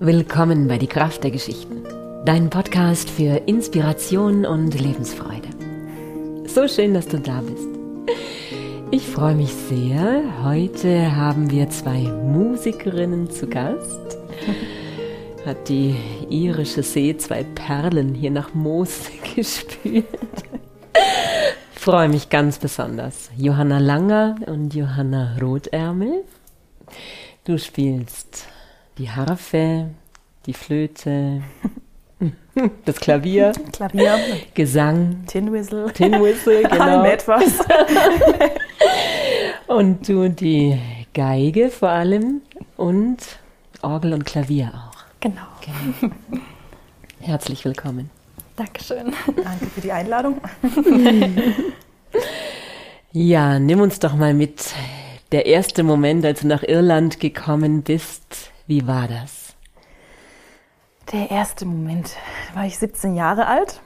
Willkommen bei Die Kraft der Geschichten, dein Podcast für Inspiration und Lebensfreude. So schön, dass du da bist. Ich freue mich sehr. Heute haben wir zwei Musikerinnen zu Gast. Hat die irische See zwei Perlen hier nach Moos gespült. Freue mich ganz besonders. Johanna Langer und Johanna Rotärmel. Du spielst die Harfe, die Flöte, das Klavier, Klavier, Gesang, Tin Whistle, Tin Whistle, genau. etwas. Und du die Geige vor allem und Orgel und Klavier auch. Genau. Genau. Herzlich willkommen. Dankeschön. Danke für die Einladung. Ja, nimm uns doch mal mit. Der erste Moment, als du nach Irland gekommen bist, wie war das? Der erste Moment, war ich 17 Jahre alt,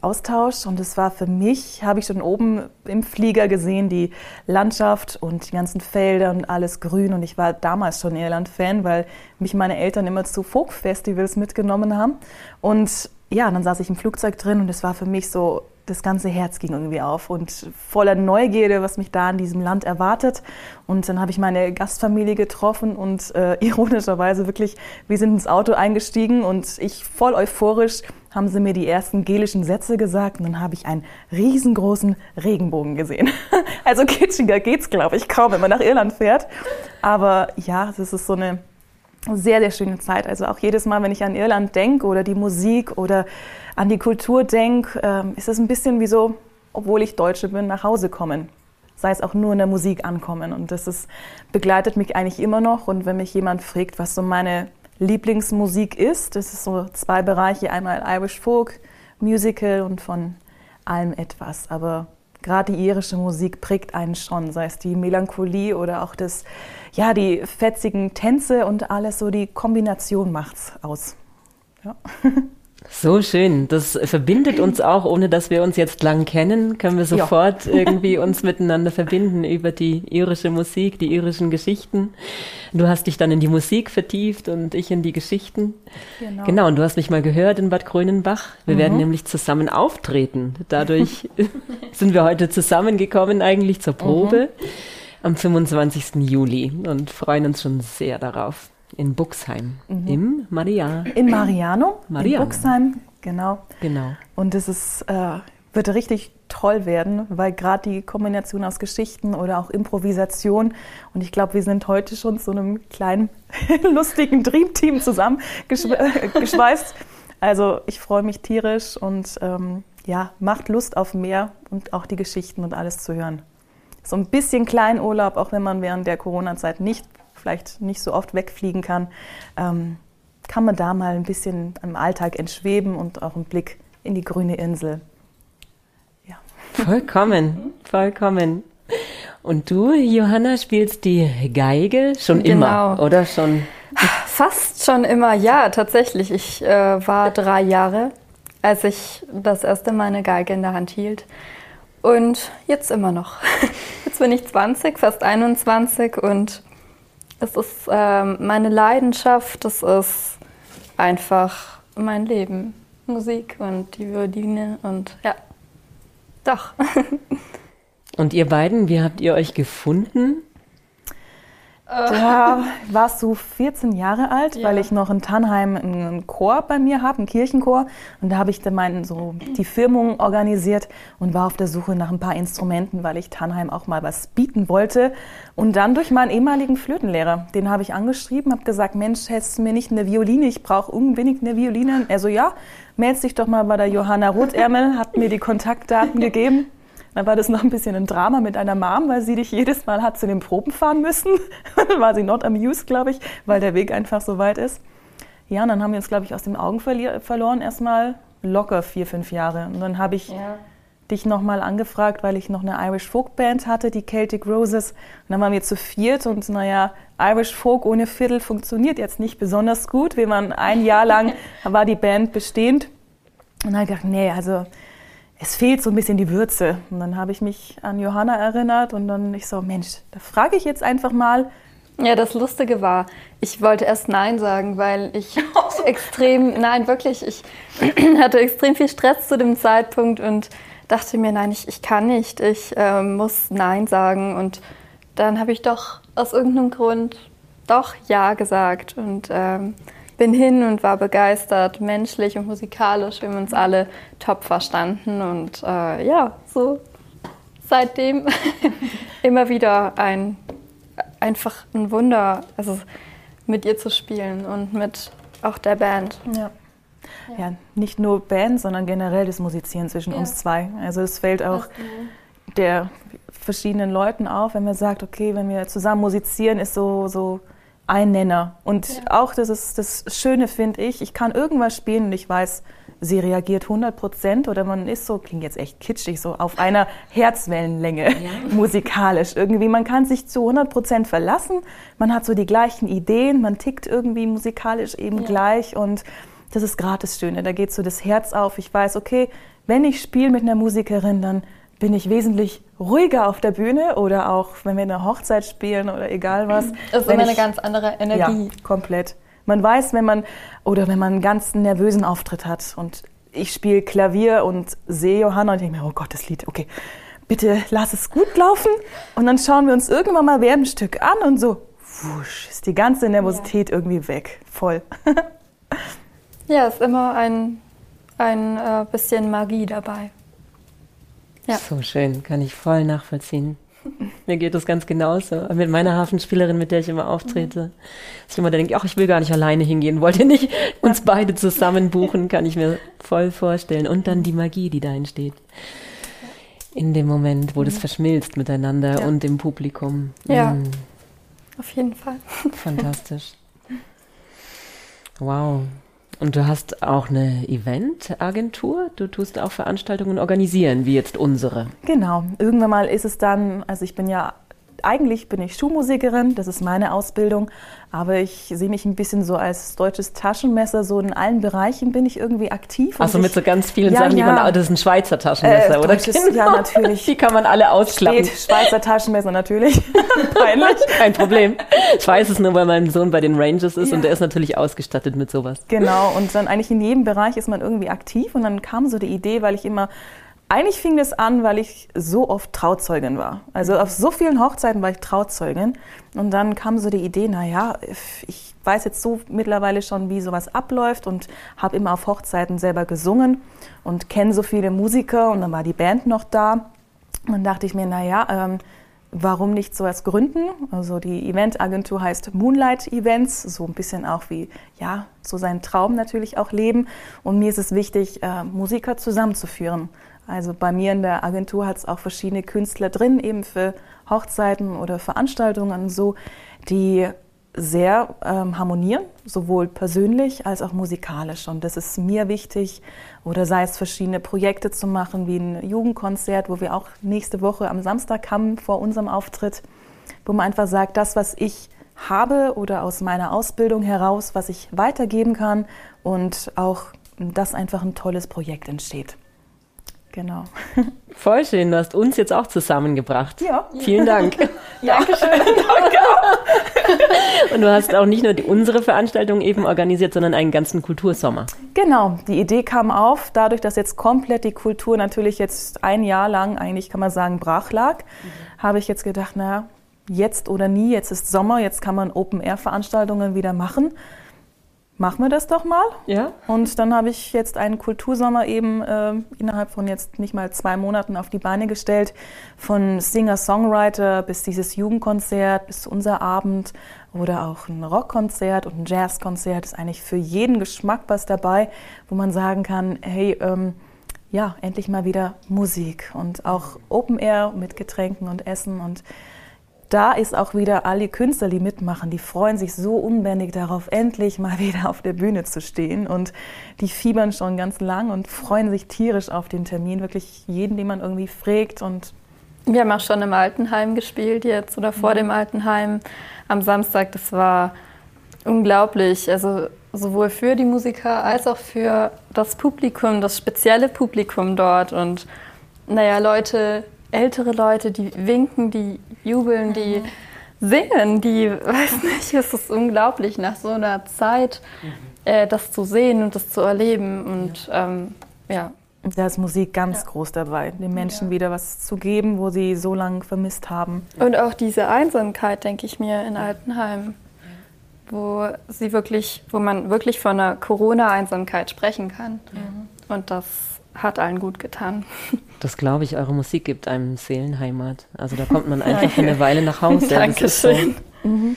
Austausch und es war für mich, habe ich schon oben im Flieger gesehen, die Landschaft und die ganzen Felder und alles grün. Und ich war damals schon Irland-Fan, weil mich meine Eltern immer zu Folk-Festivals mitgenommen haben. Und ja, dann saß ich im Flugzeug drin und es war für mich so das ganze Herz ging irgendwie auf und voller Neugierde, was mich da in diesem Land erwartet. Und dann habe ich meine Gastfamilie getroffen und äh, ironischerweise wirklich, wir sind ins Auto eingestiegen und ich voll euphorisch haben sie mir die ersten gelischen Sätze gesagt und dann habe ich einen riesengroßen Regenbogen gesehen. Also kitschiger geht's, glaube ich, kaum, wenn man nach Irland fährt. Aber ja, das ist so eine sehr, sehr schöne Zeit. Also auch jedes Mal, wenn ich an Irland denke oder die Musik oder an die Kultur denke, äh, ist es ein bisschen wie so, obwohl ich Deutsche bin, nach Hause kommen. Sei es auch nur in der Musik ankommen. Und das ist, begleitet mich eigentlich immer noch. Und wenn mich jemand fragt, was so meine Lieblingsmusik ist, das ist so zwei Bereiche, einmal Irish Folk, Musical und von allem etwas. Aber gerade die irische Musik prägt einen schon, sei es die Melancholie oder auch das, ja, die fetzigen Tänze und alles so, die Kombination macht's aus. Ja. So schön. Das verbindet uns auch, ohne dass wir uns jetzt lang kennen, können wir sofort ja. irgendwie uns miteinander verbinden über die irische Musik, die irischen Geschichten. Du hast dich dann in die Musik vertieft und ich in die Geschichten. Genau. Genau. Und du hast mich mal gehört in Bad Grönenbach. Wir mhm. werden nämlich zusammen auftreten. Dadurch sind wir heute zusammengekommen eigentlich zur Probe mhm. am 25. Juli und freuen uns schon sehr darauf in Buxheim. Mhm. Im Maria. In Mariano, Mariano. in Buxheim, genau. Genau. Und es ist, äh, wird richtig toll werden, weil gerade die Kombination aus Geschichten oder auch Improvisation und ich glaube, wir sind heute schon zu einem kleinen, lustigen Dreamteam zusammen geschweißt. Also ich freue mich tierisch und ähm, ja, macht Lust auf mehr und auch die Geschichten und alles zu hören. So ein bisschen Kleinurlaub, auch wenn man während der Corona-Zeit nicht vielleicht nicht so oft wegfliegen kann, ähm, kann man da mal ein bisschen im Alltag entschweben und auch einen Blick in die grüne Insel. Ja. Vollkommen, vollkommen. Und du, Johanna, spielst die Geige schon genau. immer, oder schon? Fast schon immer, ja, tatsächlich. Ich äh, war drei Jahre, als ich das erste Mal eine Geige in der Hand hielt. Und jetzt immer noch. Jetzt bin ich 20, fast 21 und es ist ähm, meine Leidenschaft, es ist einfach mein Leben. Musik und die Violine und ja, doch. und ihr beiden, wie habt ihr euch gefunden? Da warst du 14 Jahre alt, ja. weil ich noch in Tannheim einen Chor bei mir habe, einen Kirchenchor. Und da habe ich dann meinen, so die Firmung organisiert und war auf der Suche nach ein paar Instrumenten, weil ich Tannheim auch mal was bieten wollte. Und dann durch meinen ehemaligen Flötenlehrer, den habe ich angeschrieben, habe gesagt, Mensch, hättest du mir nicht eine Violine? Ich brauche unbedingt eine Violine. Er so, ja, meld dich doch mal bei der Johanna Rotärmel, hat mir die Kontaktdaten gegeben. Dann war das noch ein bisschen ein Drama mit einer Mom, weil sie dich jedes Mal hat zu den Proben fahren müssen. dann war sie not amused, glaube ich, weil der Weg einfach so weit ist. Ja, und dann haben wir uns, glaube ich, aus den Augen verloren. Erstmal locker vier, fünf Jahre. Und dann habe ich ja. dich nochmal angefragt, weil ich noch eine Irish Folk Band hatte, die Celtic Roses. Und dann waren wir zu viert und naja, Irish Folk ohne Viertel funktioniert jetzt nicht besonders gut. Wir waren ein Jahr lang, war die Band bestehend. Und dann habe ich gedacht, nee, also es fehlt so ein bisschen die Würze. Und dann habe ich mich an Johanna erinnert und dann ich so, Mensch, da frage ich jetzt einfach mal, Ja, das Lustige war, ich wollte erst Nein sagen, weil ich extrem, nein, wirklich, ich hatte extrem viel Stress zu dem Zeitpunkt und dachte mir, nein, ich, ich kann nicht, ich äh, muss Nein sagen. Und dann habe ich doch aus irgendeinem Grund doch Ja gesagt und ähm, bin hin und war begeistert, menschlich und musikalisch. Wir haben uns alle top verstanden und äh, ja, so seitdem immer wieder ein einfach ein Wunder, also mit ihr zu spielen und mit auch der Band. Ja. Ja, nicht nur Band, sondern generell das Musizieren zwischen ja. uns zwei. Also es fällt auch der verschiedenen Leuten auf, wenn man sagt, okay, wenn wir zusammen musizieren, ist so, so ein Nenner. Und ja. auch das ist das Schöne, finde ich, ich kann irgendwas spielen und ich weiß, sie reagiert 100 Prozent oder man ist so, klingt jetzt echt kitschig, so auf einer Herzwellenlänge ja. musikalisch irgendwie. Man kann sich zu 100 Prozent verlassen, man hat so die gleichen Ideen, man tickt irgendwie musikalisch eben ja. gleich und das ist gerade das Schöne. Da geht so das Herz auf. Ich weiß, okay, wenn ich spiele mit einer Musikerin, dann bin ich wesentlich ruhiger auf der Bühne oder auch wenn wir eine Hochzeit spielen oder egal was. Das ist immer ich, eine ganz andere Energie. Ja, komplett. Man weiß, wenn man oder wenn man einen ganz nervösen Auftritt hat und ich spiele Klavier und sehe Johanna und denke mir, oh Gott, das Lied, okay, bitte lass es gut laufen. Und dann schauen wir uns irgendwann mal während ein Stück an und so, wusch, ist die ganze Nervosität ja. irgendwie weg. Voll. ja, ist immer ein, ein äh, bisschen Magie dabei. Ja. So schön, kann ich voll nachvollziehen. Mir geht das ganz genauso. Mit meiner Hafenspielerin, mit der ich immer auftrete. Dass ich immer denke, ach, ich will gar nicht alleine hingehen. Wollt ihr nicht uns beide zusammen buchen? Kann ich mir voll vorstellen. Und dann die Magie, die da entsteht. In dem Moment, wo das mhm. verschmilzt miteinander ja. und im Publikum. Ja, mhm. auf jeden Fall. Fantastisch. Wow. Und du hast auch eine Eventagentur. Du tust auch Veranstaltungen organisieren, wie jetzt unsere. Genau. Irgendwann mal ist es dann, also ich bin ja eigentlich bin ich Schuhmusikerin, das ist meine Ausbildung, aber ich sehe mich ein bisschen so als deutsches Taschenmesser, so in allen Bereichen bin ich irgendwie aktiv. Achso, mit so ganz vielen ja, Sachen, die man, das ist ein Schweizer Taschenmesser, äh, oder? Deutsches, genau. Ja, natürlich. Die kann man alle ausklappen. Steht Schweizer Taschenmesser natürlich. Peinlich. Kein Problem. Ich weiß es nur, weil mein Sohn bei den Rangers ist ja. und der ist natürlich ausgestattet mit sowas. Genau, und dann eigentlich in jedem Bereich ist man irgendwie aktiv und dann kam so die Idee, weil ich immer eigentlich fing das an, weil ich so oft Trauzeugin war. Also auf so vielen Hochzeiten war ich Trauzeugin. Und dann kam so die Idee, na ja, ich weiß jetzt so mittlerweile schon, wie sowas abläuft und habe immer auf Hochzeiten selber gesungen und kenne so viele Musiker. Und dann war die Band noch da. Und dann dachte ich mir, na ja, ähm, warum nicht sowas gründen? Also die Eventagentur heißt Moonlight Events, so ein bisschen auch wie, ja, so seinen Traum natürlich auch leben. Und mir ist es wichtig, äh, Musiker zusammenzuführen. Also bei mir in der Agentur hat es auch verschiedene Künstler drin, eben für Hochzeiten oder Veranstaltungen so, die sehr ähm, harmonieren, sowohl persönlich als auch musikalisch. Und das ist mir wichtig. Oder sei es verschiedene Projekte zu machen, wie ein Jugendkonzert, wo wir auch nächste Woche am Samstag haben vor unserem Auftritt, wo man einfach sagt, das, was ich habe oder aus meiner Ausbildung heraus, was ich weitergeben kann und auch, dass einfach ein tolles Projekt entsteht. Genau. Voll schön, du hast uns jetzt auch zusammengebracht. Ja. Vielen Dank. ja. Dankeschön. Danke. Und du hast auch nicht nur die, unsere Veranstaltung eben organisiert, sondern einen ganzen Kultursommer. Genau, die Idee kam auf, dadurch, dass jetzt komplett die Kultur natürlich jetzt ein Jahr lang, eigentlich kann man sagen, brach lag, mhm. habe ich jetzt gedacht, naja, jetzt oder nie, jetzt ist Sommer, jetzt kann man Open-Air-Veranstaltungen wieder machen machen wir das doch mal. Ja. Und dann habe ich jetzt einen Kultursommer eben äh, innerhalb von jetzt nicht mal zwei Monaten auf die Beine gestellt. Von Singer-Songwriter bis dieses Jugendkonzert, bis unser Abend oder auch ein Rockkonzert und ein Jazzkonzert. Ist eigentlich für jeden Geschmack was dabei, wo man sagen kann, hey, ähm, ja, endlich mal wieder Musik und auch Open Air mit Getränken und Essen und da ist auch wieder alle Künstler, die mitmachen, die freuen sich so unbändig darauf, endlich mal wieder auf der Bühne zu stehen. Und die fiebern schon ganz lang und freuen sich tierisch auf den Termin. Wirklich jeden, den man irgendwie fragt. Und Wir haben auch schon im Altenheim gespielt jetzt oder vor mhm. dem Altenheim am Samstag. Das war unglaublich. Also sowohl für die Musiker als auch für das Publikum, das spezielle Publikum dort. Und naja, Leute ältere Leute, die winken, die jubeln, die mhm. singen. Die, weiß nicht, es ist unglaublich, nach so einer Zeit mhm. äh, das zu sehen und das zu erleben. Und ja. Ähm, ja. Da ist Musik ganz ja. groß dabei, den Menschen ja. wieder was zu geben, wo sie so lange vermisst haben. Und auch diese Einsamkeit, denke ich mir, in Altenheim, wo sie wirklich, wo man wirklich von einer Corona-Einsamkeit sprechen kann. Mhm. Und das hat allen gut getan. Das glaube ich, eure Musik gibt einem Seelenheimat. Also da kommt man einfach für eine Weile nach Hause. Dankeschön. So. Mhm.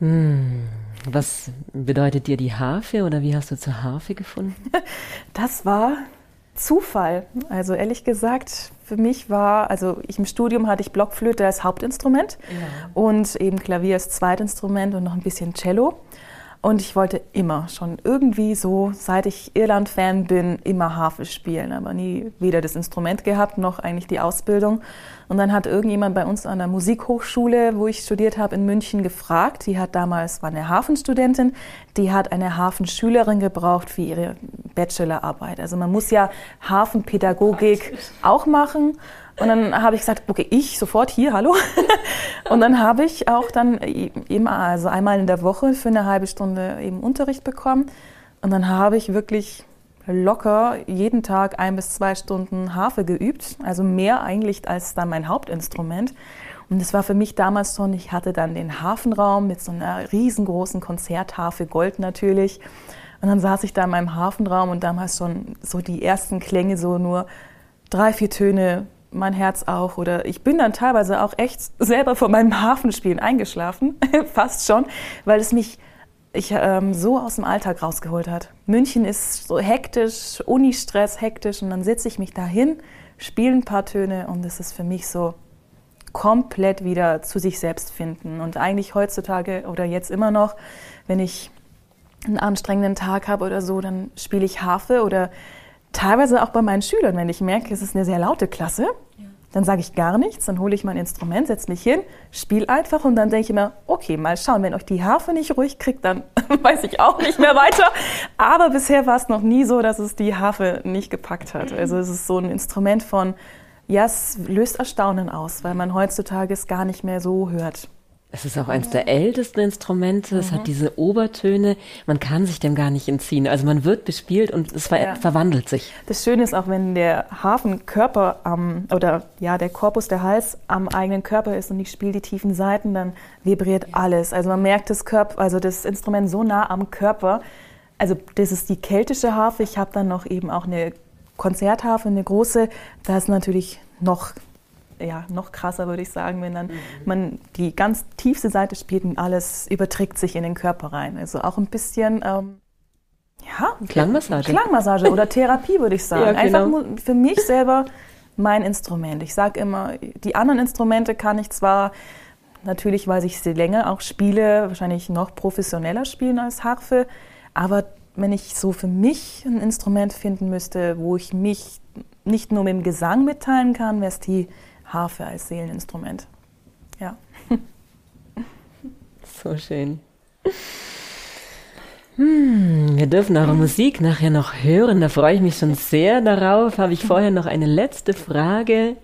Hm. Was bedeutet dir die Harfe oder wie hast du zur Harfe gefunden? Das war Zufall. Also ehrlich gesagt, für mich war, also ich im Studium hatte ich Blockflöte als Hauptinstrument ja. und eben Klavier als Zweitinstrument und noch ein bisschen Cello. Und ich wollte immer schon irgendwie so, seit ich Irland-Fan bin, immer Harfe spielen, aber nie weder das Instrument gehabt noch eigentlich die Ausbildung. Und dann hat irgendjemand bei uns an der Musikhochschule, wo ich studiert habe, in München gefragt. Die hat damals, war eine Hafenstudentin, die hat eine Hafenschülerin gebraucht für ihre Bachelorarbeit. Also man muss ja Hafenpädagogik auch machen. Und dann habe ich gesagt, okay, ich sofort hier, hallo. Und dann habe ich auch dann eben, also einmal in der Woche für eine halbe Stunde eben Unterricht bekommen. Und dann habe ich wirklich locker jeden Tag ein bis zwei Stunden Harfe geübt, also mehr eigentlich als dann mein Hauptinstrument. Und das war für mich damals schon, ich hatte dann den Hafenraum mit so einer riesengroßen Konzertharfe, Gold natürlich. Und dann saß ich da in meinem Hafenraum und damals schon so die ersten Klänge, so nur drei, vier Töne mein Herz auch. Oder ich bin dann teilweise auch echt selber vor meinem Hafenspielen eingeschlafen, fast schon, weil es mich ich, ähm, so aus dem Alltag rausgeholt hat. München ist so hektisch, Unistress hektisch und dann setze ich mich dahin, spiele ein paar Töne und es ist für mich so komplett wieder zu sich selbst finden. Und eigentlich heutzutage oder jetzt immer noch, wenn ich einen anstrengenden Tag habe oder so, dann spiele ich Harfe oder teilweise auch bei meinen Schülern, wenn ich merke, es ist eine sehr laute Klasse, ja. dann sage ich gar nichts, dann hole ich mein Instrument, setze mich hin, spiele einfach und dann denke ich mir, okay, mal schauen, wenn euch die Harfe nicht ruhig kriegt, dann weiß ich auch nicht mehr weiter. Aber bisher war es noch nie so, dass es die Harfe nicht gepackt hat. Also es ist so ein Instrument von, ja, es löst Erstaunen aus, weil man heutzutage es gar nicht mehr so hört. Es ist auch eines der ältesten Instrumente. Es mhm. hat diese Obertöne. Man kann sich dem gar nicht entziehen. Also man wird bespielt und es ver ja. verwandelt sich. Das Schöne ist auch, wenn der Hafenkörper am, oder ja, der Korpus, der Hals am eigenen Körper ist und ich spiele die tiefen Seiten, dann vibriert alles. Also man merkt das Körper, also das Instrument so nah am Körper. Also das ist die keltische Harfe. Ich habe dann noch eben auch eine Konzertharfe, eine große. Da ist natürlich noch ja, noch krasser, würde ich sagen, wenn dann mhm. man die ganz tiefste Seite spielt und alles überträgt sich in den Körper rein. Also auch ein bisschen, ähm, ja. Klangmassage. Klangmassage oder Therapie, würde ich sagen. ja, genau. Einfach für mich selber mein Instrument. Ich sage immer, die anderen Instrumente kann ich zwar natürlich, weil ich sie länger auch spiele, wahrscheinlich noch professioneller spielen als Harfe, aber wenn ich so für mich ein Instrument finden müsste, wo ich mich nicht nur mit dem Gesang mitteilen kann, wäre es die Harfe als Seeleninstrument. Ja. So schön. Hm, wir dürfen eure Musik nachher noch hören. Da freue ich mich schon sehr darauf. Habe ich vorher noch eine letzte Frage.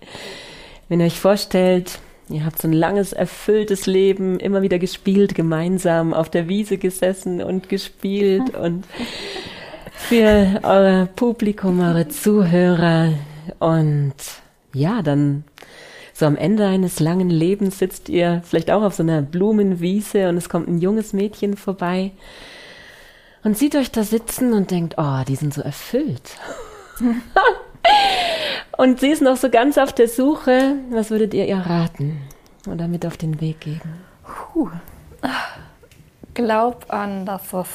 Wenn ihr euch vorstellt, ihr habt so ein langes, erfülltes Leben, immer wieder gespielt, gemeinsam auf der Wiese gesessen und gespielt und für euer Publikum, eure Zuhörer. Und ja, dann so am Ende eines langen Lebens sitzt ihr vielleicht auch auf so einer Blumenwiese und es kommt ein junges Mädchen vorbei und sieht euch da sitzen und denkt, oh, die sind so erfüllt. und sie ist noch so ganz auf der Suche. Was würdet ihr ihr raten oder mit auf den Weg geben? Puh. Glaub an das, was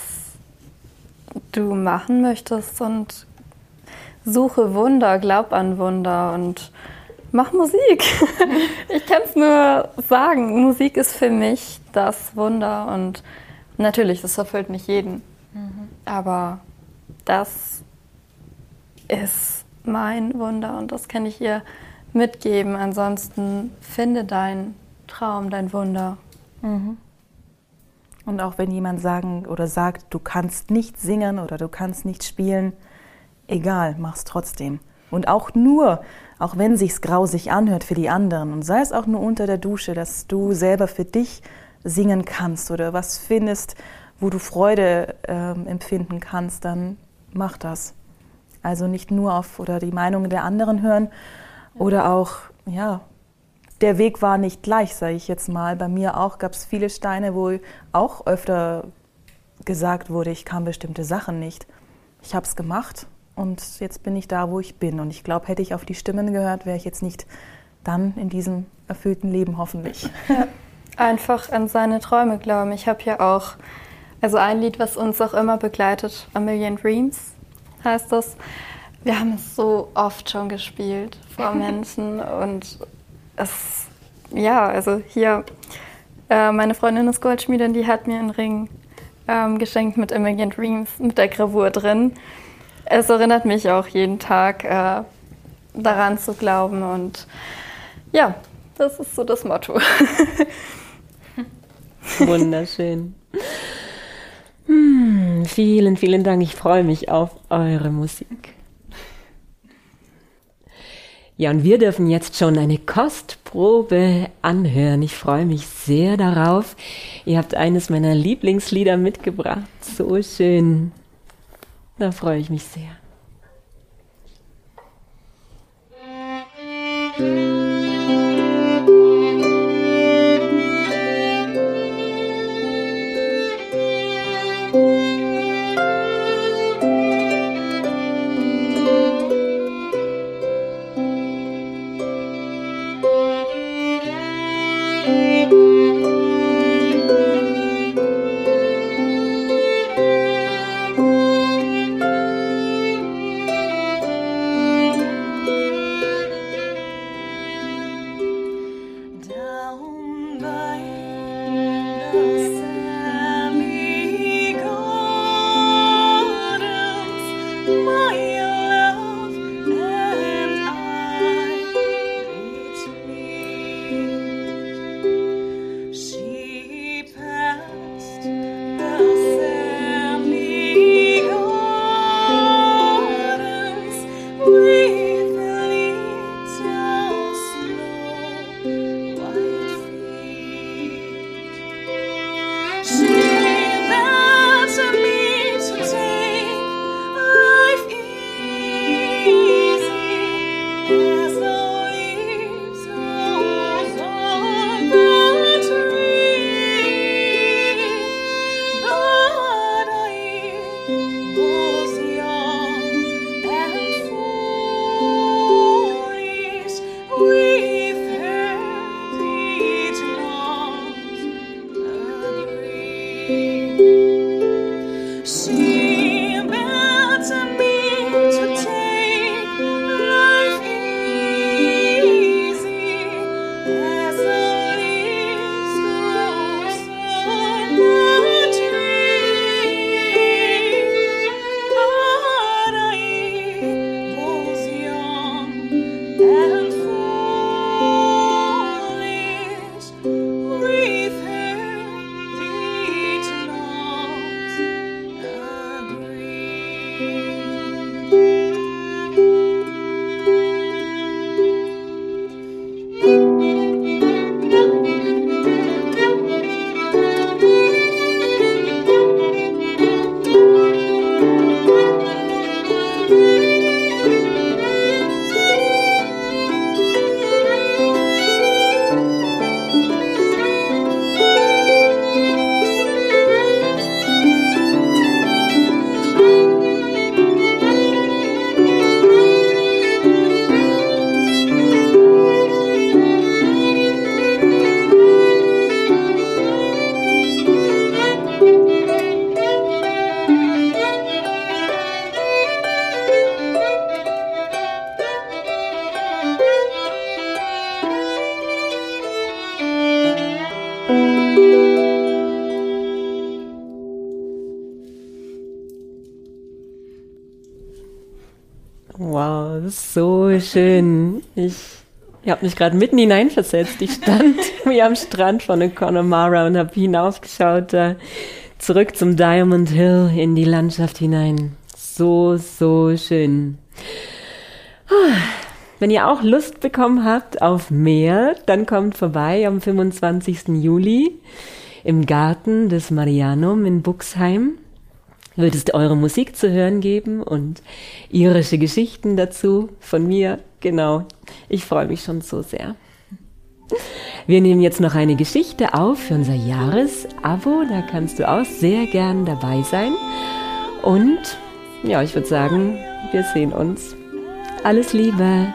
du machen möchtest und suche Wunder, glaub an Wunder und mach Musik. ich kann es nur sagen, Musik ist für mich das Wunder und natürlich, das erfüllt nicht jeden. Mhm. Aber das ist mein Wunder und das kann ich ihr mitgeben. Ansonsten finde deinen Traum, dein Wunder. Mhm. Und auch wenn jemand sagen oder sagt, du kannst nicht singen oder du kannst nicht spielen, egal, mach's trotzdem. Und auch nur, auch wenn sich's grausig anhört für die anderen, und sei es auch nur unter der Dusche, dass du selber für dich singen kannst oder was findest, wo du Freude äh, empfinden kannst, dann mach das. Also nicht nur auf oder die Meinungen der anderen hören oder auch, ja, der Weg war nicht gleich, sage ich jetzt mal. Bei mir auch gab es viele Steine, wo auch öfter gesagt wurde, ich kann bestimmte Sachen nicht. Ich habe es gemacht und jetzt bin ich da, wo ich bin. Und ich glaube, hätte ich auf die Stimmen gehört, wäre ich jetzt nicht dann in diesem erfüllten Leben hoffentlich. Ja, einfach an seine Träume glauben. Ich habe ja auch, also ein Lied, was uns auch immer begleitet, A Million Dreams heißt das. Wir haben es so oft schon gespielt vor Menschen und es, ja, also hier, äh, meine Freundin ist Goldschmiedin, die hat mir einen Ring ähm, geschenkt mit A Million Dreams, mit der Gravur drin. Es erinnert mich auch jeden Tag äh, daran zu glauben und ja, das ist so das Motto. Wunderschön. Hm, vielen, vielen Dank. Ich freue mich auf eure Musik. Ja, und wir dürfen jetzt schon eine Kostprobe anhören. Ich freue mich sehr darauf. Ihr habt eines meiner Lieblingslieder mitgebracht. So schön. Da freue ich mich sehr. So schön. Ich, ich habe mich gerade mitten hineinversetzt. Ich stand wie am Strand von Connemara und habe hinaufgeschaut, da zurück zum Diamond Hill in die Landschaft hinein. So, so schön. Wenn ihr auch Lust bekommen habt auf mehr, dann kommt vorbei am 25. Juli im Garten des Marianum in Buxheim. Wird es eure Musik zu hören geben und irische Geschichten dazu von mir. Genau. Ich freue mich schon so sehr. Wir nehmen jetzt noch eine Geschichte auf für unser Jahresabo. Da kannst du auch sehr gern dabei sein. Und ja, ich würde sagen, wir sehen uns. Alles Liebe.